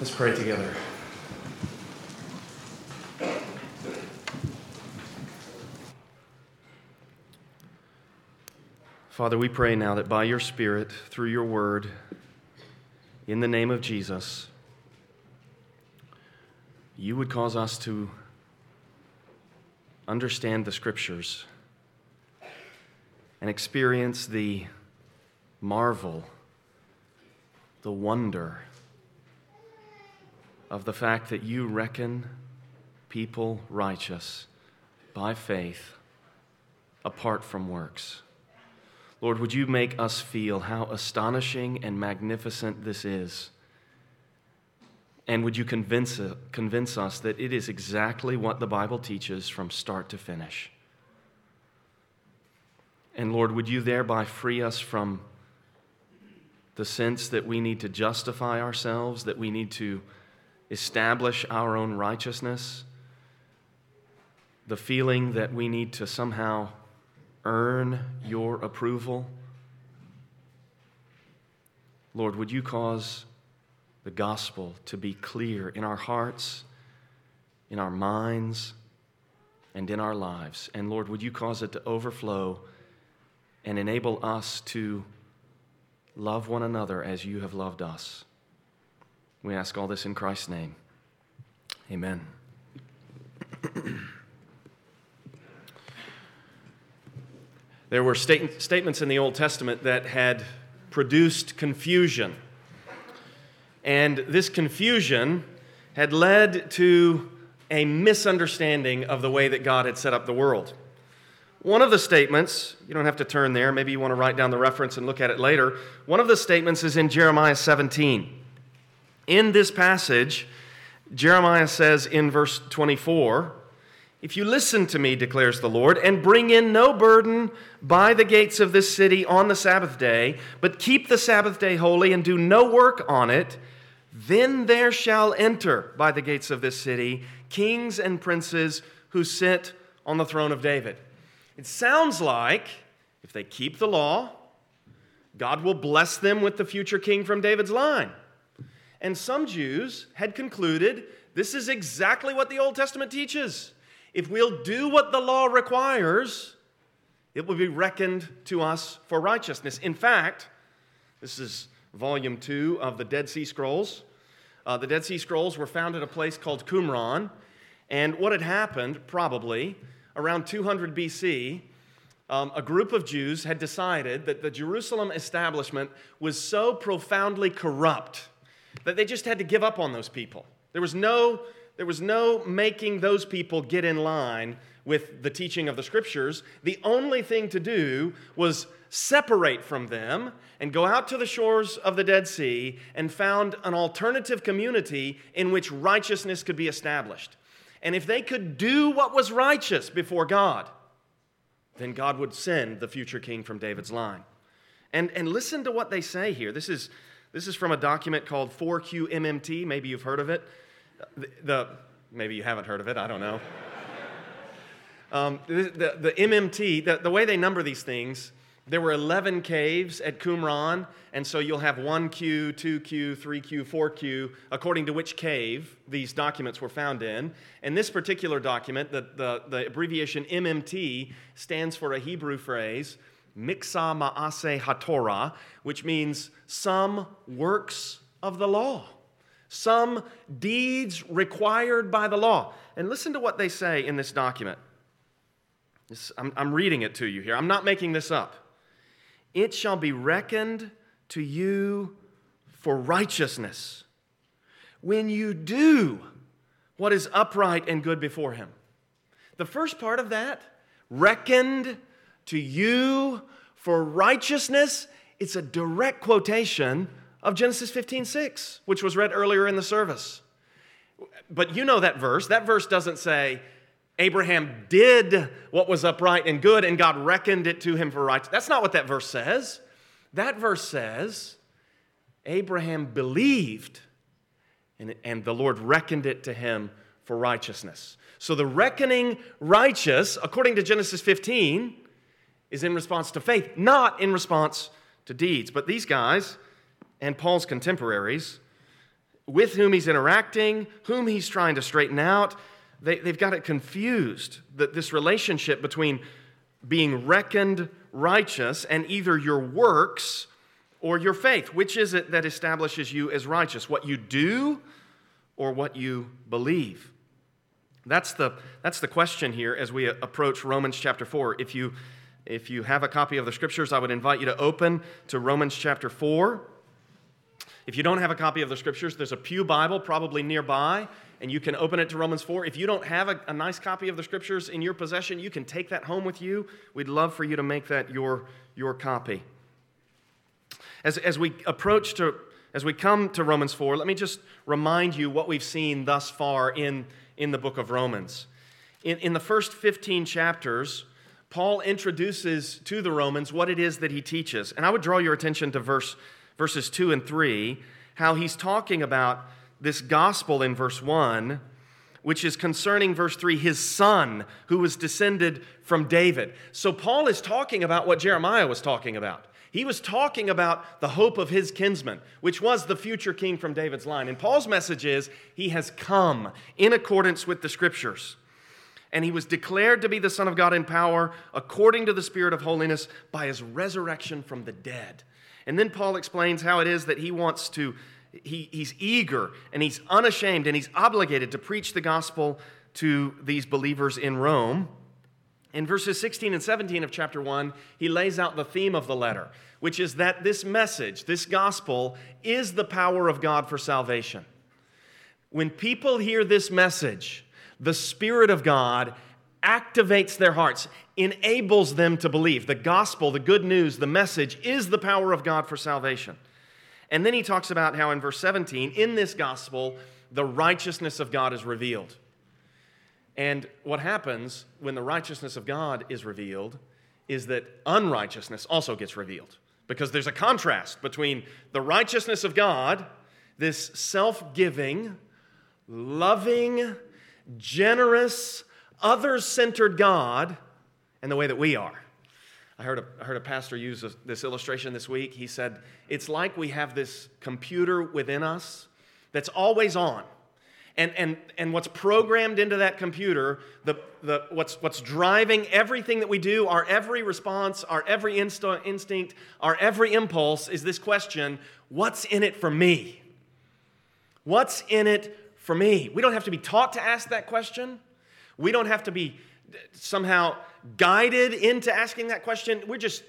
Let's pray together. Father, we pray now that by your Spirit, through your word, in the name of Jesus, you would cause us to understand the scriptures and experience the marvel, the wonder of the fact that you reckon people righteous by faith apart from works. Lord, would you make us feel how astonishing and magnificent this is? And would you convince, convince us that it is exactly what the Bible teaches from start to finish? And Lord, would you thereby free us from the sense that we need to justify ourselves, that we need to establish our own righteousness, the feeling that we need to somehow earn your approval. Lord, would you cause the gospel to be clear in our hearts, in our minds, and in our lives? And Lord, would you cause it to overflow and enable us to love one another as you have loved us? We ask all this in Christ's name. Amen. there were state- statements in the Old Testament that had produced confusion. And this confusion had led to a misunderstanding of the way that God had set up the world. One of the statements, you don't have to turn there, maybe you want to write down the reference and look at it later. One of the statements is in Jeremiah 17. In this passage, Jeremiah says in verse 24, If you listen to me, declares the Lord, and bring in no burden by the gates of this city on the Sabbath day, but keep the Sabbath day holy and do no work on it, then there shall enter by the gates of this city kings and princes who sit on the throne of David. It sounds like if they keep the law, God will bless them with the future king from David's line. And some Jews had concluded this is exactly what the Old Testament teaches. If we'll do what the law requires, it will be reckoned to us for righteousness. In fact, this is volume two of the Dead Sea Scrolls. Uh, the Dead Sea Scrolls were found at a place called Qumran. And what had happened, probably, around 200 BC, um, a group of Jews had decided that the Jerusalem establishment was so profoundly corrupt that they just had to give up on those people. There was no, there was no making those people get in line with the teaching of the scriptures. The only thing to do was separate from them and go out to the shores of the Dead Sea and found an alternative community in which righteousness could be established. And if they could do what was righteous before God, then God would send the future king from David's line. And, and listen to what they say here. This is, this is from a document called 4QMMT. Maybe you've heard of it. The, the maybe you haven't heard of it. I don't know. um, the, the, the, MMT, the, the way they number these things, there were 11 caves at Qumran, and so you'll have 1Q, 2Q, 3Q, 4Q, according to which cave these documents were found in. And this particular document, the, the, the abbreviation MMT, stands for a Hebrew phrase, Miksah Ma'ase HaTorah, which means some works of the law, some deeds required by the law. And listen to what they say in this document. I'm, I'm reading it to you here. I'm not making this up. It shall be reckoned to you for righteousness when you do what is upright and good before Him. The first part of that, reckoned to you for righteousness, it's a direct quotation of Genesis 15 6, which was read earlier in the service. But you know that verse. That verse doesn't say, Abraham did what was upright and good, and God reckoned it to him for righteousness. That's not what that verse says. That verse says, Abraham believed, and, and the Lord reckoned it to him for righteousness. So the reckoning righteous, according to Genesis 15, is in response to faith, not in response to deeds. But these guys and Paul's contemporaries with whom he's interacting, whom he's trying to straighten out. They, they've got it confused that this relationship between being reckoned righteous and either your works or your faith. Which is it that establishes you as righteous? What you do or what you believe? That's the, that's the question here as we approach Romans chapter 4. If you, if you have a copy of the scriptures, I would invite you to open to Romans chapter 4. If you don't have a copy of the scriptures, there's a Pew Bible probably nearby, and you can open it to Romans 4. If you don't have a, a, nice copy of the scriptures in your possession, you can take that home with you. We'd love for you to make that your, your copy. As, as we approach to, as we come to Romans 4, let me just remind you what we've seen thus far in, in the book of Romans. In, in the first 15 chapters, Paul introduces to the Romans what it is that he teaches. And I would draw your attention to verse, verses 2 and 3, how he's talking about this gospel in verse 1 which is concerning verse 3 his son who was descended from David. So Paul is talking about what Jeremiah was talking about. He was talking about the hope of his kinsman, which was the future king from David's line. And Paul's message is he has come in accordance with the scriptures. And he was declared to be the Son of God in power according to the Spirit of holiness by his resurrection from the dead. And then Paul explains how it is that he wants to, he, he's eager and he's unashamed and he's obligated to preach the gospel to these believers in Rome. In verses 16 and 17 of chapter 1, he lays out the theme of the letter, which is that this message, this gospel, is the power of God for salvation. When people hear this message, the Spirit of God activates their hearts, enables them to believe. The gospel, the good news, the message is the power of God for salvation. And then he talks about how in verse 17, in this gospel, the righteousness of God is revealed. And what happens when the righteousness of God is revealed is that unrighteousness also gets revealed. Because there's a contrast between the righteousness of God, this self giving, loving, generous, other centered God, and the way that we are. I heard a, I heard a pastor use this illustration this week. He said, It's like we have this computer within us that's always on and, and, and what's programmed into that computer, the, the, what's, what's driving everything that we do, our every response, our every insta- instinct, our every impulse is this question what's in it for me? What's in it for me? We don't have to be taught to ask that question. We don't have to be somehow guided into asking that question. We're just,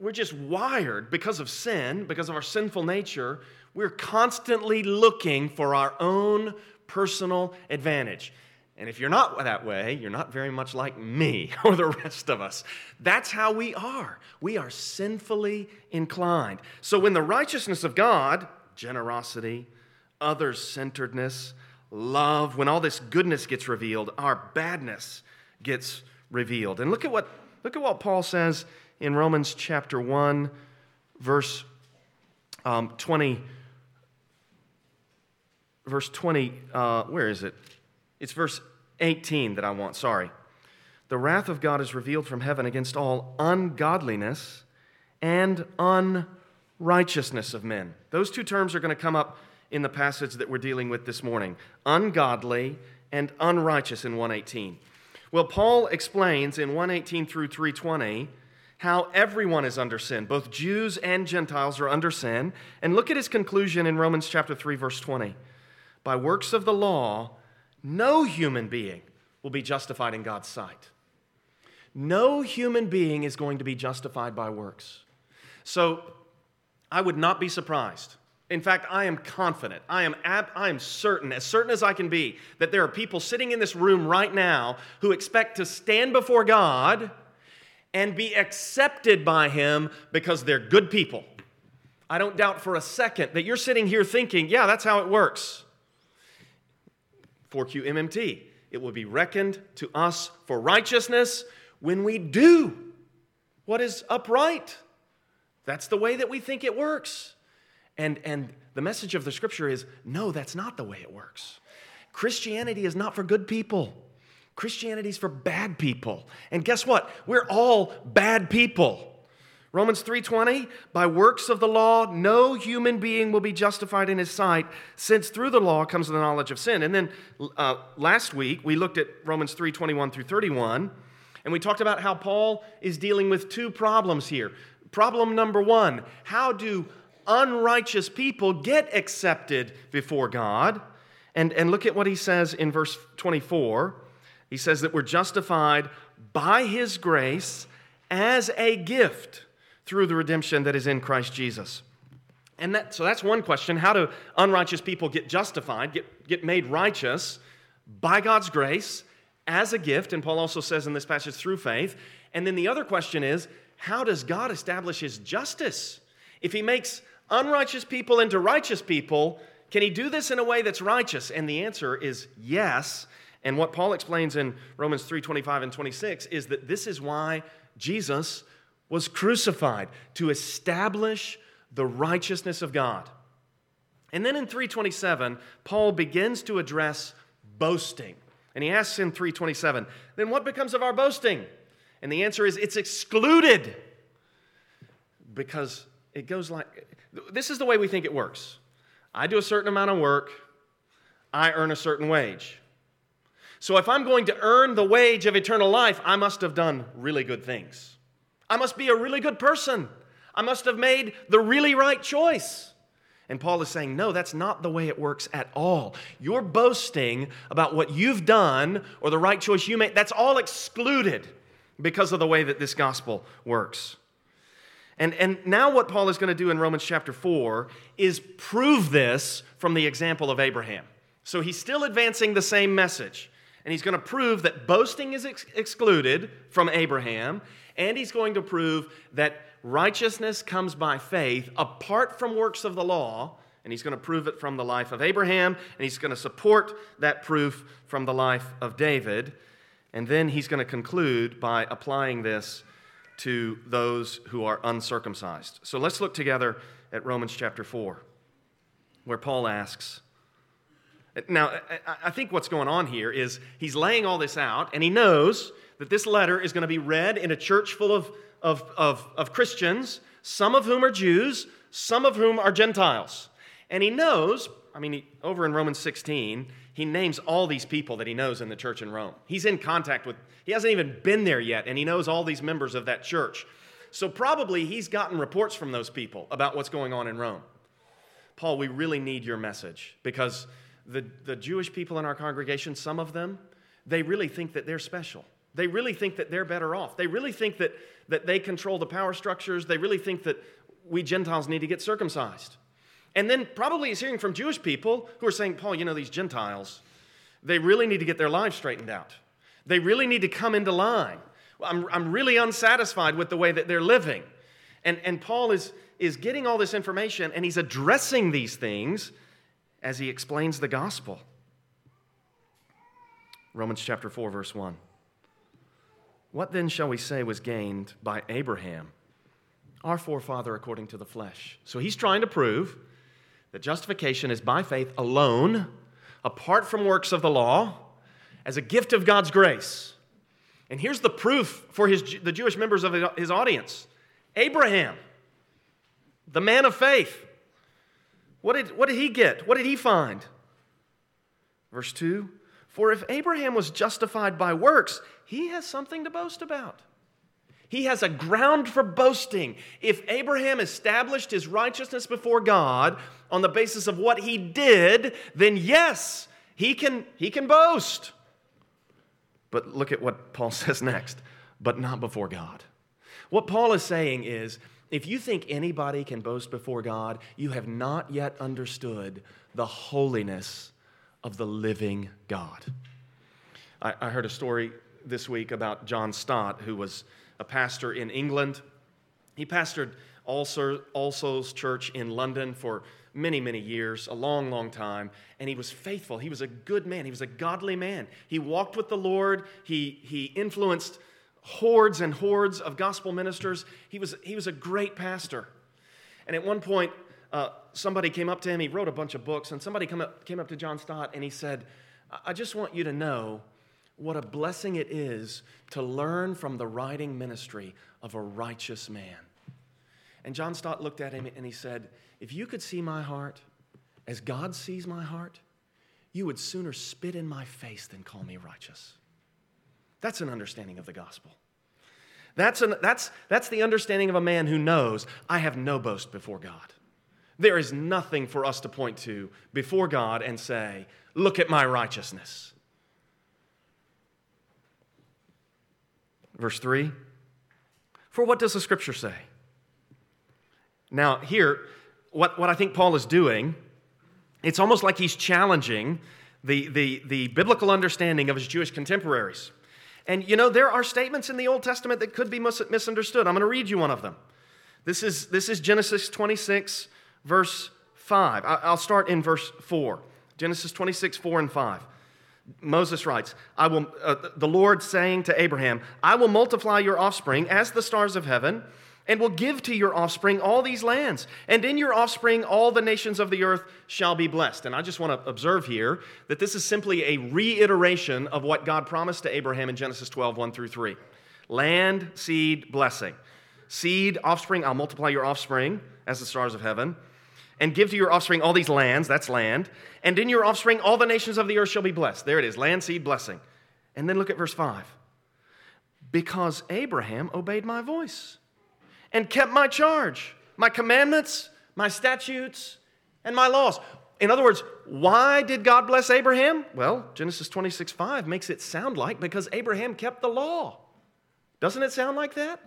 we're just wired because of sin, because of our sinful nature. We're constantly looking for our own personal advantage. And if you're not that way, you're not very much like me or the rest of us. That's how we are. We are sinfully inclined. So when the righteousness of God, generosity, others centeredness, love, when all this goodness gets revealed, our badness gets revealed. And look at what, look at what Paul says in Romans chapter 1, verse um, 20 verse 20, uh, where is it? It's verse 18 that I want, sorry. The wrath of God is revealed from heaven against all ungodliness and unrighteousness of men. Those two terms are going to come up in the passage that we're dealing with this morning ungodly and unrighteous in 118. Well, Paul explains in 118 through 320 how everyone is under sin. Both Jews and Gentiles are under sin. And look at his conclusion in Romans chapter 3 verse 20 by works of the law, no human being will be justified in God's sight. No human being is going to be justified by works. So I would not be surprised. In fact, I am confident, I am, ab- I am certain, as certain as I can be, that there are people sitting in this room right now who expect to stand before God and be accepted by Him because they're good people. I don't doubt for a second that you're sitting here thinking, yeah, that's how it works. 4Q MMT. It will be reckoned to us for righteousness when we do what is upright. That's the way that we think it works. And, and the message of the scripture is no, that's not the way it works. Christianity is not for good people. Christianity is for bad people. And guess what? We're all bad people Romans 3:20 By works of the law no human being will be justified in his sight since through the law comes the knowledge of sin. And then uh, last week we looked at Romans 3:21 through 31 and we talked about how Paul is dealing with two problems here. Problem number 1, how do unrighteous people get accepted before God? And, and look at what he says in verse 24. He says that we're justified by his grace as a gift through the redemption that is in Christ Jesus. And that, so that's one question. How do unrighteous people get justified, get, get made righteous by God's grace as a gift? And Paul also says in this passage, through faith. And then the other question is, how does God establish his justice? If he makes unrighteous people into righteous people, can he do this in a way that's righteous? And the answer is yes. And what Paul explains in Romans 3 25 and 26 is that this is why Jesus was crucified to establish the righteousness of God. And then in 327, Paul begins to address boasting. And he asks in 327, then what becomes of our boasting? And the answer is it's excluded. Because it goes like this is the way we think it works. I do a certain amount of work, I earn a certain wage. So if I'm going to earn the wage of eternal life, I must have done really good things. I must be a really good person. I must have made the really right choice. And Paul is saying, no, that's not the way it works at all. You're boasting about what you've done or the right choice you made. That's all excluded because of the way that this gospel works. And, and now, what Paul is going to do in Romans chapter 4 is prove this from the example of Abraham. So he's still advancing the same message. And he's going to prove that boasting is ex- excluded from Abraham. And he's going to prove that righteousness comes by faith apart from works of the law. And he's going to prove it from the life of Abraham. And he's going to support that proof from the life of David. And then he's going to conclude by applying this to those who are uncircumcised. So let's look together at Romans chapter 4, where Paul asks. Now, I think what's going on here is he's laying all this out, and he knows that this letter is going to be read in a church full of, of, of, of Christians, some of whom are Jews, some of whom are Gentiles. And he knows, I mean, over in Romans 16, he names all these people that he knows in the church in Rome. He's in contact with, he hasn't even been there yet, and he knows all these members of that church. So probably he's gotten reports from those people about what's going on in Rome. Paul, we really need your message because the, the Jewish people in our congregation, some of them, they really think that they're special. They really think that they're better off. They really think that, that they control the power structures. They really think that we Gentiles need to get circumcised. And then probably he's hearing from Jewish people who are saying, Paul, you know, these Gentiles, they really need to get their lives straightened out. They really need to come into line. I'm, I'm really unsatisfied with the way that they're living. And, and Paul is, is getting all this information and he's addressing these things as he explains the gospel. Romans chapter 4, verse 1. What then shall we say was gained by Abraham, our forefather according to the flesh? So he's trying to prove that justification is by faith alone, apart from works of the law, as a gift of God's grace. And here's the proof for his, the Jewish members of his audience Abraham, the man of faith. What did, what did he get? What did he find? Verse 2 For if Abraham was justified by works, he has something to boast about. He has a ground for boasting. If Abraham established his righteousness before God on the basis of what he did, then yes, he can, he can boast. But look at what Paul says next but not before God. What Paul is saying is if you think anybody can boast before God, you have not yet understood the holiness of the living God. I, I heard a story this week about John Stott, who was a pastor in England. He pastored All Souls Church in London for many, many years, a long, long time, and he was faithful. He was a good man. He was a godly man. He walked with the Lord. He, he influenced hordes and hordes of gospel ministers. He was, he was a great pastor. And at one point, uh, somebody came up to him. He wrote a bunch of books, and somebody come up, came up to John Stott and he said, I just want you to know what a blessing it is to learn from the writing ministry of a righteous man. And John Stott looked at him and he said, If you could see my heart as God sees my heart, you would sooner spit in my face than call me righteous. That's an understanding of the gospel. That's, an, that's, that's the understanding of a man who knows I have no boast before God. There is nothing for us to point to before God and say, Look at my righteousness. Verse 3 For what does the scripture say? Now, here, what, what I think Paul is doing, it's almost like he's challenging the, the, the biblical understanding of his Jewish contemporaries. And you know, there are statements in the Old Testament that could be misunderstood. I'm going to read you one of them. This is, this is Genesis 26, verse 5. I'll start in verse 4. Genesis 26, 4 and 5. Moses writes, I will, uh, the Lord saying to Abraham, I will multiply your offspring as the stars of heaven and will give to your offspring all these lands. And in your offspring, all the nations of the earth shall be blessed. And I just want to observe here that this is simply a reiteration of what God promised to Abraham in Genesis 12, 1 through 3. Land, seed, blessing. Seed, offspring, I'll multiply your offspring as the stars of heaven. And give to your offspring all these lands, that's land. And in your offspring, all the nations of the earth shall be blessed. There it is land, seed, blessing. And then look at verse 5. Because Abraham obeyed my voice and kept my charge, my commandments, my statutes, and my laws. In other words, why did God bless Abraham? Well, Genesis 26 5 makes it sound like because Abraham kept the law. Doesn't it sound like that?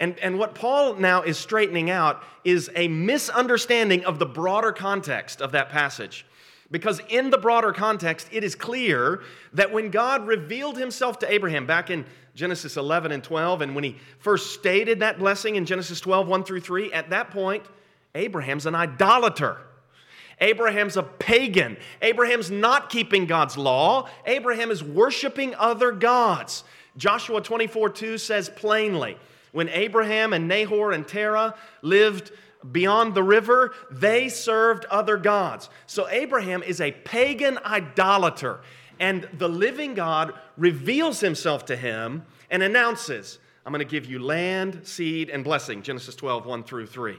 And, and what Paul now is straightening out is a misunderstanding of the broader context of that passage. Because in the broader context, it is clear that when God revealed himself to Abraham back in Genesis 11 and 12, and when he first stated that blessing in Genesis 12, 1 through 3, at that point, Abraham's an idolater. Abraham's a pagan. Abraham's not keeping God's law. Abraham is worshiping other gods. Joshua 24, 2 says plainly, when Abraham and Nahor and Terah lived beyond the river, they served other gods. So Abraham is a pagan idolater. And the living God reveals himself to him and announces, I'm going to give you land, seed, and blessing. Genesis 12, 1 through 3.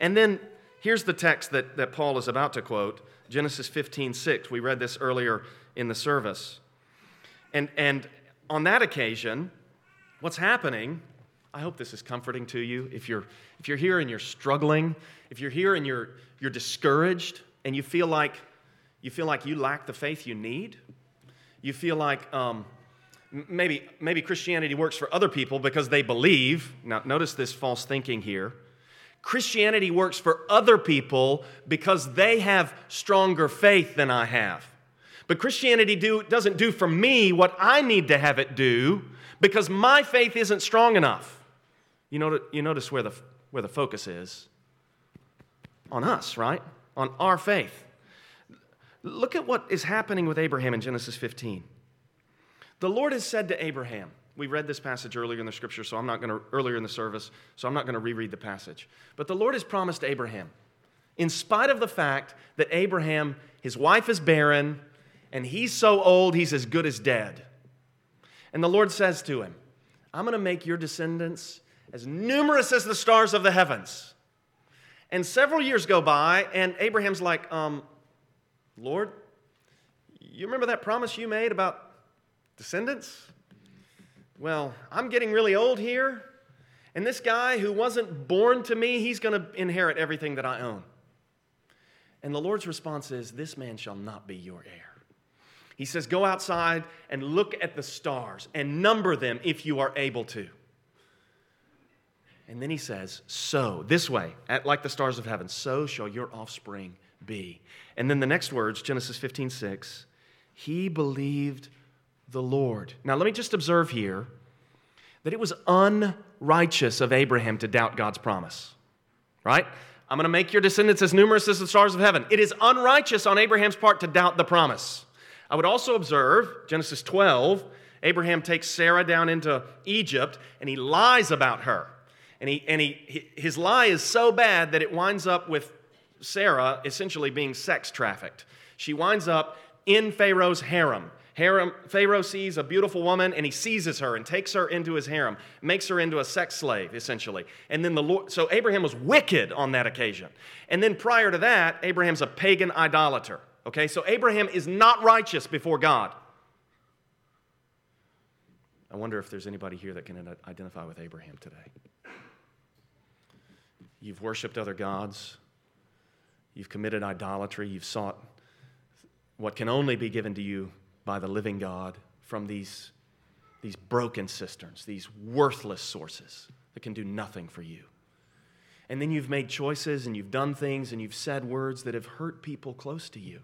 And then here's the text that, that Paul is about to quote Genesis 15, 6. We read this earlier in the service. And, and on that occasion, what's happening I hope this is comforting to you. If you're, if you're here and you're struggling, if you're here and you're, you're discouraged and you feel like you feel like you lack the faith you need, you feel like um, maybe, maybe Christianity works for other people because they believe. Now, notice this false thinking here. Christianity works for other people because they have stronger faith than I have. But Christianity do, doesn't do for me what I need to have it do because my faith isn't strong enough. You, notice, you notice where the, where the focus is on us, right? On our faith. Look at what is happening with Abraham in Genesis 15. The Lord has said to Abraham, we read this passage earlier in the scripture, so I'm not going to, earlier in the service, so I'm not going to reread the passage. But the Lord has promised Abraham, in spite of the fact that Abraham, his wife is barren, and he's so old, he's as good as dead. And the Lord says to him, I'm going to make your descendants as numerous as the stars of the heavens. And several years go by, and Abraham's like, um, Lord, you remember that promise you made about descendants? Well, I'm getting really old here, and this guy who wasn't born to me, he's going to inherit everything that I own. And the Lord's response is, This man shall not be your heir. He says, Go outside and look at the stars and number them if you are able to. And then he says, So, this way, at, like the stars of heaven, so shall your offspring be. And then the next words, Genesis 15, 6, he believed the Lord. Now, let me just observe here that it was unrighteous of Abraham to doubt God's promise, right? I'm going to make your descendants as numerous as the stars of heaven. It is unrighteous on Abraham's part to doubt the promise. I would also observe, Genesis 12, Abraham takes Sarah down into Egypt and he lies about her. And, he, and he, his lie is so bad that it winds up with Sarah essentially being sex trafficked. She winds up in Pharaoh's harem. Harem, Pharaoh sees a beautiful woman and he seizes her and takes her into his harem, makes her into a sex slave, essentially. And then the Lord, so Abraham was wicked on that occasion. And then prior to that, Abraham's a pagan idolater. Okay, so Abraham is not righteous before God. I wonder if there's anybody here that can identify with Abraham today. You've worshiped other gods, you've committed idolatry, you've sought what can only be given to you by the living God from these, these broken cisterns, these worthless sources that can do nothing for you. And then you've made choices and you've done things and you've said words that have hurt people close to you.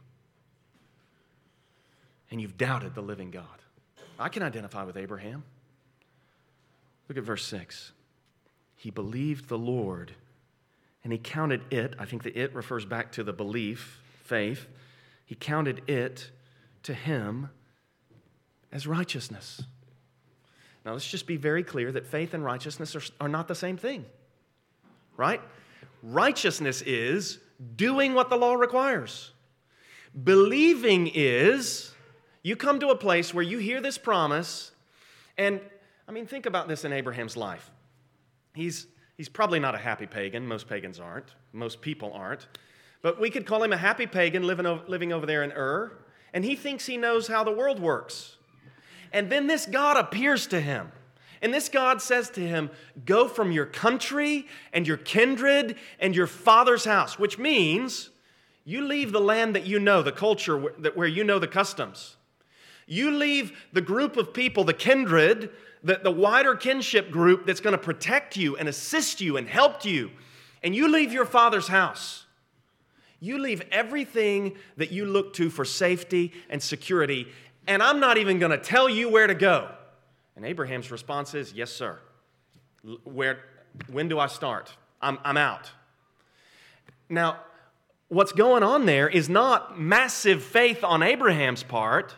And you've doubted the living God. I can identify with Abraham. Look at verse 6. He believed the Lord and he counted it. I think the it refers back to the belief, faith. He counted it to him as righteousness. Now, let's just be very clear that faith and righteousness are, are not the same thing, right? Righteousness is doing what the law requires. Believing is you come to a place where you hear this promise, and I mean, think about this in Abraham's life. He's, he's probably not a happy pagan. Most pagans aren't, most people aren't. But we could call him a happy pagan living, living over there in Ur and he thinks he knows how the world works. And then this God appears to him. And this God says to him, Go from your country and your kindred and your father's house, which means you leave the land that you know, the culture where you know the customs. You leave the group of people, the kindred, the, the wider kinship group that's going to protect you and assist you and help you. And you leave your father's house. You leave everything that you look to for safety and security, and I'm not even going to tell you where to go. And Abraham's response is, Yes, sir. Where, when do I start? I'm, I'm out. Now, what's going on there is not massive faith on Abraham's part.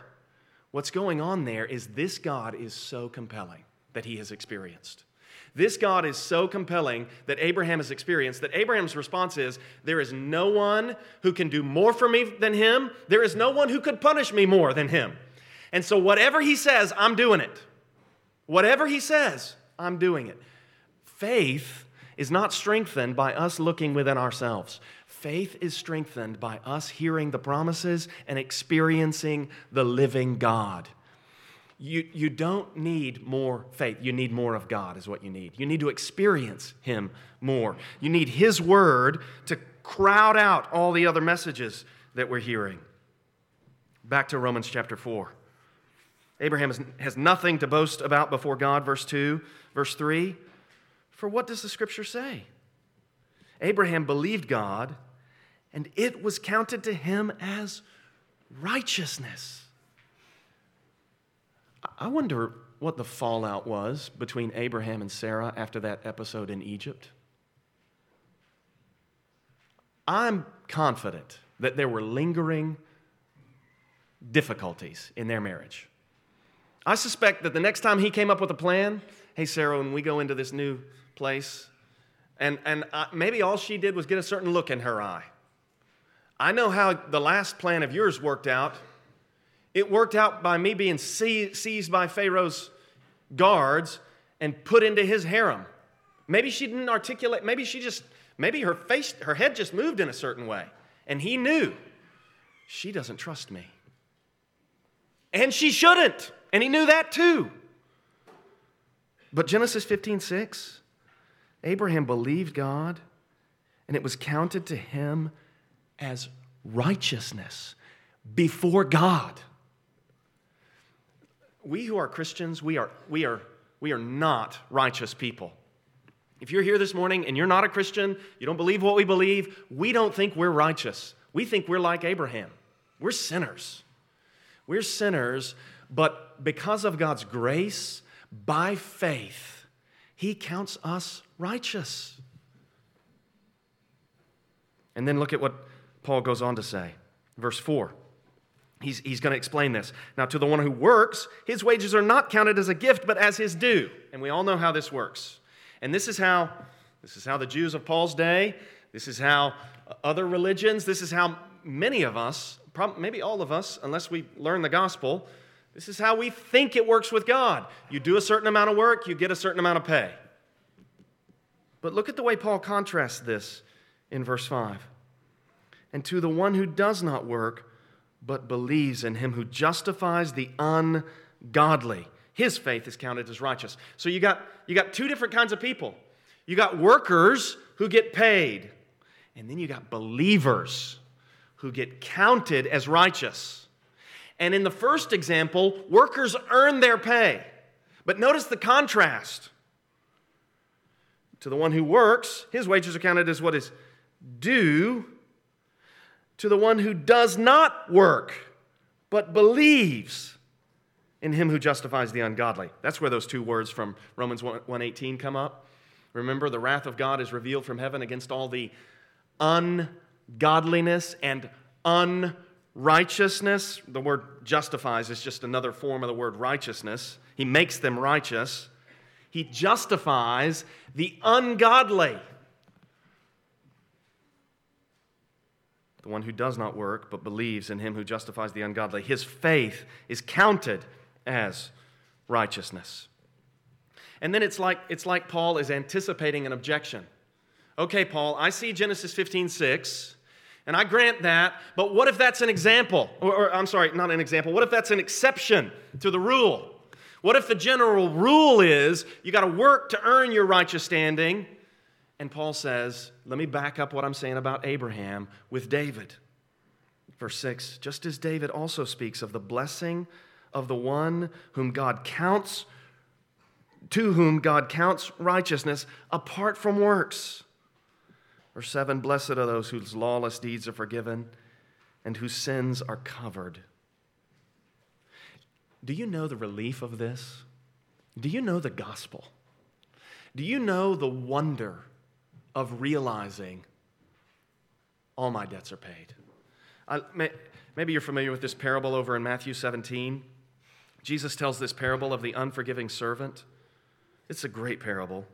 What's going on there is this God is so compelling that he has experienced. This God is so compelling that Abraham has experienced that Abraham's response is There is no one who can do more for me than him. There is no one who could punish me more than him. And so, whatever he says, I'm doing it. Whatever he says, I'm doing it. Faith is not strengthened by us looking within ourselves. Faith is strengthened by us hearing the promises and experiencing the living God. You, you don't need more faith. You need more of God, is what you need. You need to experience Him more. You need His Word to crowd out all the other messages that we're hearing. Back to Romans chapter 4. Abraham has nothing to boast about before God, verse 2. Verse 3 For what does the scripture say? Abraham believed God, and it was counted to him as righteousness. I wonder what the fallout was between Abraham and Sarah after that episode in Egypt. I'm confident that there were lingering difficulties in their marriage. I suspect that the next time he came up with a plan, hey, Sarah, when we go into this new place, and, and I, maybe all she did was get a certain look in her eye. I know how the last plan of yours worked out. It worked out by me being seized by Pharaoh's guards and put into his harem. Maybe she didn't articulate, maybe she just, maybe her face, her head just moved in a certain way. And he knew she doesn't trust me. And she shouldn't. And he knew that too. But Genesis 15, 6, Abraham believed God, and it was counted to him as righteousness before God we who are Christians, we are, we are, we are not righteous people. If you're here this morning and you're not a Christian, you don't believe what we believe, we don't think we're righteous. We think we're like Abraham. We're sinners. We're sinners, but because of God's grace, by faith, He counts us righteous. And then look at what Paul goes on to say. Verse 4. He's, he's going to explain this. Now, to the one who works, his wages are not counted as a gift, but as his due. And we all know how this works. And this is how, this is how the Jews of Paul's day, this is how other religions, this is how many of us, maybe all of us, unless we learn the gospel, This is how we think it works with God. You do a certain amount of work, you get a certain amount of pay. But look at the way Paul contrasts this in verse 5. And to the one who does not work, but believes in him who justifies the ungodly, his faith is counted as righteous. So you got, you got two different kinds of people. You got workers who get paid, and then you got believers who get counted as righteous. And in the first example, workers earn their pay. But notice the contrast. To the one who works, his wages are counted as what is due. To the one who does not work, but believes in him who justifies the ungodly. That's where those two words from Romans 1:18 come up. Remember the wrath of God is revealed from heaven against all the ungodliness and unrighteousness. The word justifies is just another form of the word righteousness. He makes them righteous. He justifies the ungodly. The one who does not work but believes in him who justifies the ungodly. His faith is counted as righteousness. And then it's like, it's like Paul is anticipating an objection. Okay, Paul, I see Genesis 15 6, and I grant that, but what if that's an example? Or, or, I'm sorry, not an example. What if that's an exception to the rule? What if the general rule is you got to work to earn your righteous standing? And Paul says, let me back up what I'm saying about Abraham with David. Verse 6 Just as David also speaks of the blessing of the one whom God counts, to whom God counts righteousness apart from works. Verse 7 Blessed are those whose lawless deeds are forgiven and whose sins are covered. Do you know the relief of this? Do you know the gospel? Do you know the wonder of realizing all my debts are paid? I, may, maybe you're familiar with this parable over in Matthew 17. Jesus tells this parable of the unforgiving servant. It's a great parable.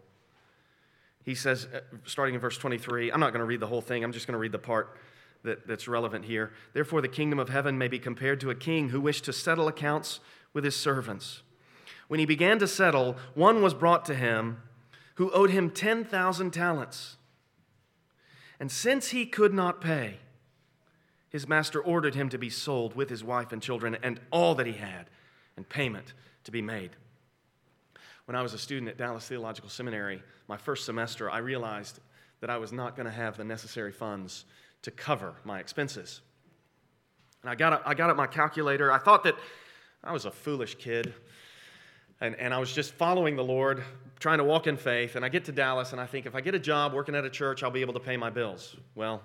He says, uh, starting in verse 23, I'm not going to read the whole thing, I'm just going to read the part that, that's relevant here. Therefore, the kingdom of heaven may be compared to a king who wished to settle accounts with his servants. When he began to settle, one was brought to him who owed him 10,000 talents. And since he could not pay, his master ordered him to be sold with his wife and children and all that he had, and payment to be made. When I was a student at Dallas Theological Seminary, my first semester, I realized that I was not going to have the necessary funds to cover my expenses. And I got, up, I got up my calculator. I thought that I was a foolish kid. And, and I was just following the Lord, trying to walk in faith. And I get to Dallas, and I think if I get a job working at a church, I'll be able to pay my bills. Well,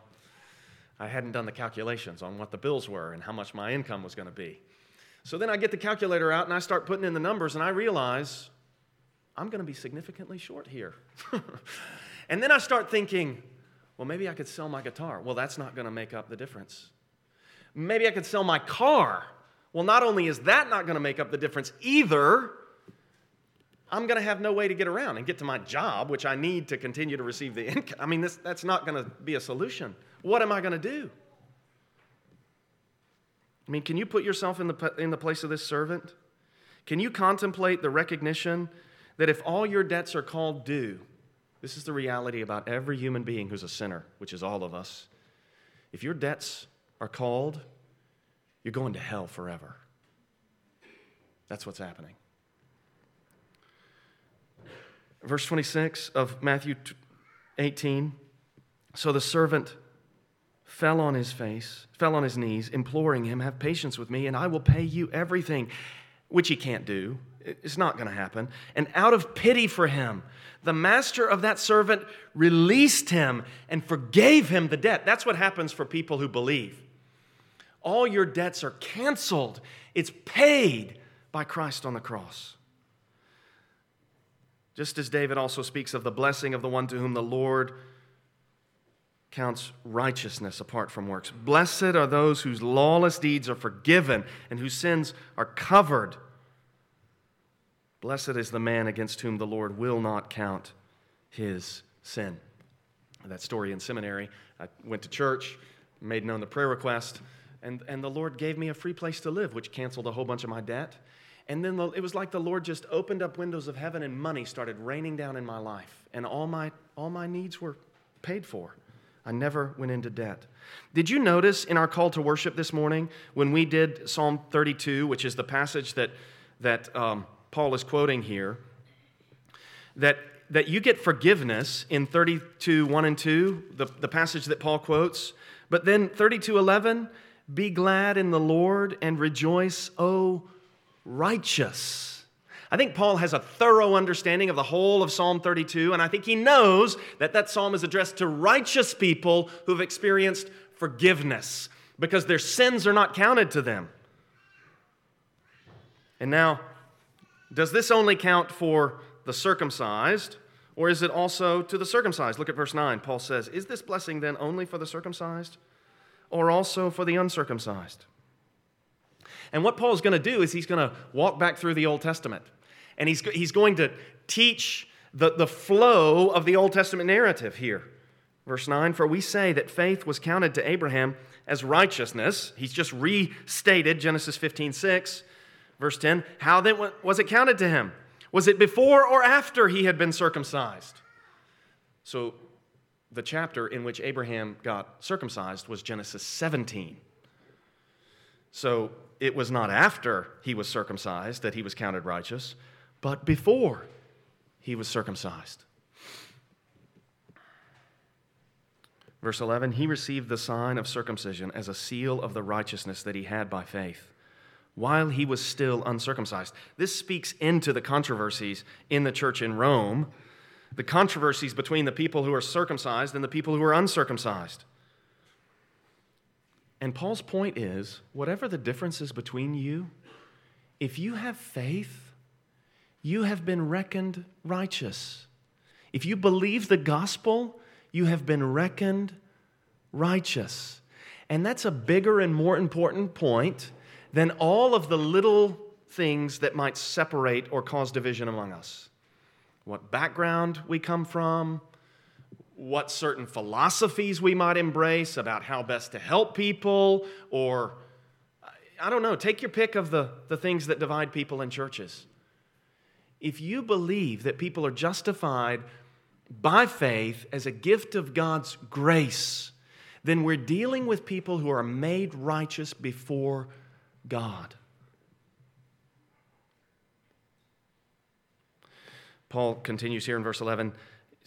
I hadn't done the calculations on what the bills were and how much my income was going to be. So then I get the calculator out and I start putting in the numbers, and I realize I'm going to be significantly short here. and then I start thinking, well, maybe I could sell my guitar. Well, that's not going to make up the difference. Maybe I could sell my car. Well, not only is that not going to make up the difference either, I'm going to have no way to get around and get to my job, which I need to continue to receive the income. I mean, this, that's not going to be a solution. What am I going to do? I mean, can you put yourself in the, in the place of this servant? Can you contemplate the recognition that if all your debts are called due, this is the reality about every human being who's a sinner, which is all of us. If your debts are called, you're going to hell forever. That's what's happening. Verse 26 of Matthew 18 So the servant fell on his face, fell on his knees, imploring him, Have patience with me, and I will pay you everything, which he can't do. It's not going to happen. And out of pity for him, the master of that servant released him and forgave him the debt. That's what happens for people who believe. All your debts are canceled, it's paid by Christ on the cross. Just as David also speaks of the blessing of the one to whom the Lord counts righteousness apart from works. Blessed are those whose lawless deeds are forgiven and whose sins are covered. Blessed is the man against whom the Lord will not count his sin. That story in seminary, I went to church, made known the prayer request, and, and the Lord gave me a free place to live, which canceled a whole bunch of my debt. And then the, it was like the Lord just opened up windows of heaven and money started raining down in my life. And all my, all my needs were paid for. I never went into debt. Did you notice in our call to worship this morning when we did Psalm 32, which is the passage that, that um, Paul is quoting here, that, that you get forgiveness in 32, 1 and 2, the, the passage that Paul quotes, but then 32, 11, be glad in the Lord and rejoice, O righteous. I think Paul has a thorough understanding of the whole of Psalm 32, and I think he knows that that psalm is addressed to righteous people who've experienced forgiveness because their sins are not counted to them. And now, does this only count for the circumcised, or is it also to the circumcised? Look at verse 9. Paul says, Is this blessing then only for the circumcised, or also for the uncircumcised? And what Paul's going to do is he's going to walk back through the Old Testament. And he's, he's going to teach the, the flow of the Old Testament narrative here. Verse 9 For we say that faith was counted to Abraham as righteousness. He's just restated Genesis 15 6. Verse 10 How then was it counted to him? Was it before or after he had been circumcised? So the chapter in which Abraham got circumcised was Genesis 17. So it was not after he was circumcised that he was counted righteous, but before he was circumcised. Verse 11, he received the sign of circumcision as a seal of the righteousness that he had by faith while he was still uncircumcised. This speaks into the controversies in the church in Rome, the controversies between the people who are circumcised and the people who are uncircumcised. And Paul's point is whatever the differences between you, if you have faith, you have been reckoned righteous. If you believe the gospel, you have been reckoned righteous. And that's a bigger and more important point than all of the little things that might separate or cause division among us. What background we come from, what certain philosophies we might embrace about how best to help people, or I don't know, take your pick of the, the things that divide people in churches. If you believe that people are justified by faith as a gift of God's grace, then we're dealing with people who are made righteous before God. Paul continues here in verse 11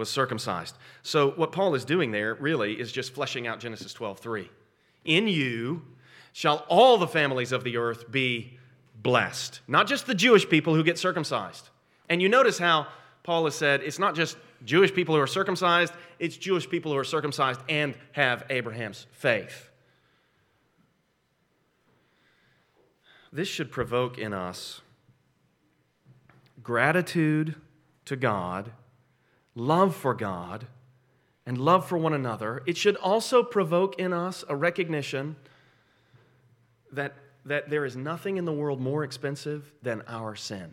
was circumcised. So what Paul is doing there really is just fleshing out Genesis 12:3. In you shall all the families of the earth be blessed. Not just the Jewish people who get circumcised. And you notice how Paul has said it's not just Jewish people who are circumcised, it's Jewish people who are circumcised and have Abraham's faith. This should provoke in us gratitude to God love for God, and love for one another, it should also provoke in us a recognition that, that there is nothing in the world more expensive than our sin,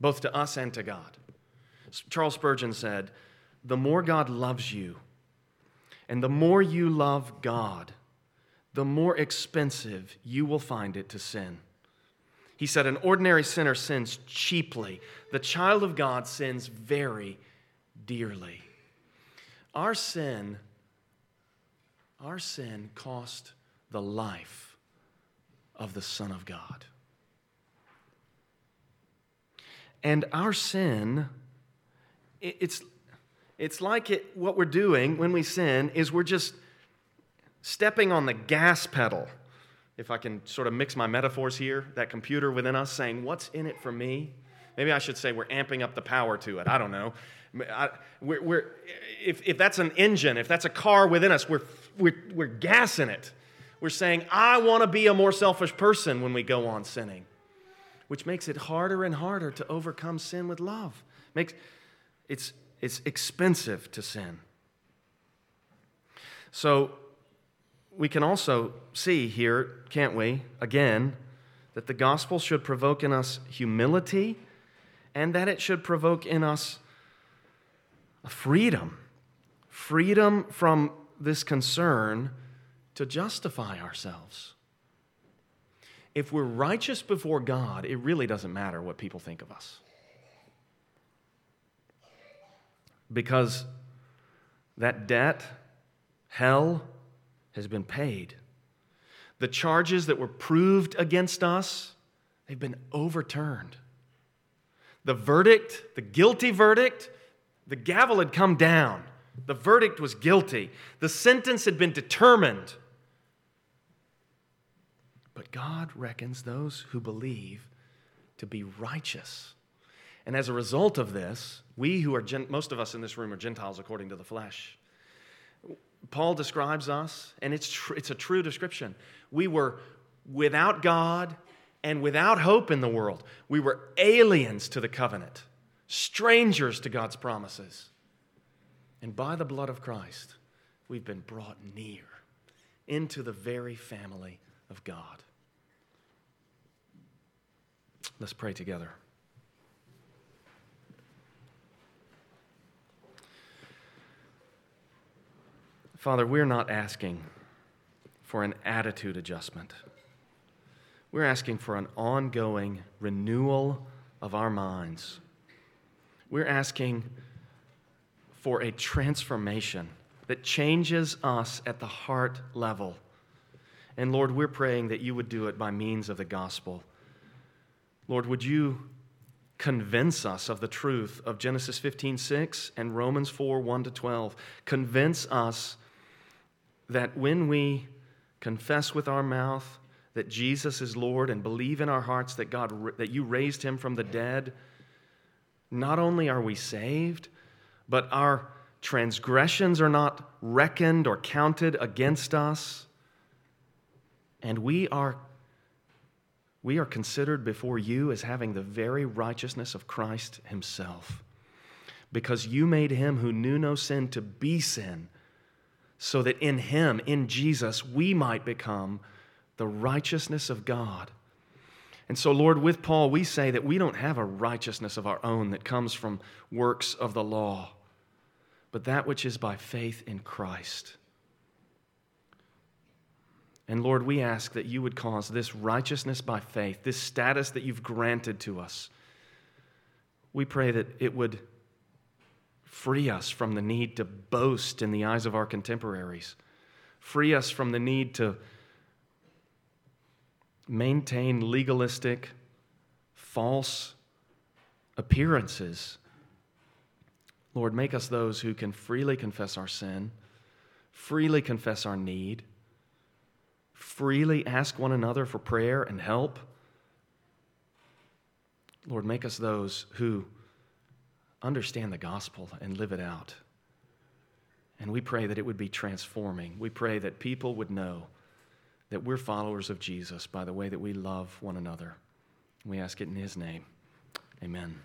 both to us and to God. Charles Spurgeon said, The more God loves you, and the more you love God, the more expensive you will find it to sin. He said, An ordinary sinner sins cheaply. The child of God sins very dearly. Our sin, our sin cost the life of the Son of God. And our sin, it's, it's like it, what we're doing when we sin is we're just stepping on the gas pedal. If I can sort of mix my metaphors here, that computer within us saying, What's in it for me? Maybe I should say we're amping up the power to it. I don't know. We're, we're, if, if that's an engine, if that's a car within us, we're, we're, we're gassing it. We're saying, I want to be a more selfish person when we go on sinning. which makes it harder and harder to overcome sin with love. Makes, it's, it's expensive to sin. So we can also see here, can't we, again, that the gospel should provoke in us humility and that it should provoke in us freedom. Freedom from this concern to justify ourselves. If we're righteous before God, it really doesn't matter what people think of us. Because that debt, hell, has been paid. The charges that were proved against us, they've been overturned. The verdict, the guilty verdict, the gavel had come down. The verdict was guilty. The sentence had been determined. But God reckons those who believe to be righteous. And as a result of this, we who are, most of us in this room are Gentiles according to the flesh. Paul describes us, and it's, tr- it's a true description. We were without God and without hope in the world. We were aliens to the covenant, strangers to God's promises. And by the blood of Christ, we've been brought near into the very family of God. Let's pray together. Father, we're not asking for an attitude adjustment. We're asking for an ongoing renewal of our minds. We're asking for a transformation that changes us at the heart level. And Lord, we're praying that you would do it by means of the gospel. Lord, would you convince us of the truth of Genesis 15, 6 and Romans 4, 1 to 12? Convince us that when we confess with our mouth that Jesus is Lord and believe in our hearts that God that you raised him from the dead, not only are we saved, but our transgressions are not reckoned or counted against us, and we are we are considered before you as having the very righteousness of Christ himself. Because you made him who knew no sin to be sin, so that in him, in Jesus, we might become the righteousness of God. And so, Lord, with Paul, we say that we don't have a righteousness of our own that comes from works of the law, but that which is by faith in Christ. And Lord, we ask that you would cause this righteousness by faith, this status that you've granted to us, we pray that it would free us from the need to boast in the eyes of our contemporaries, free us from the need to maintain legalistic, false appearances. Lord, make us those who can freely confess our sin, freely confess our need, freely ask one another for prayer and help. Lord, make us those who understand the gospel and live it out. And we pray that it would be transforming. We pray that people would know that we're followers of Jesus by the way that we love one another. We ask it in His name. Amen.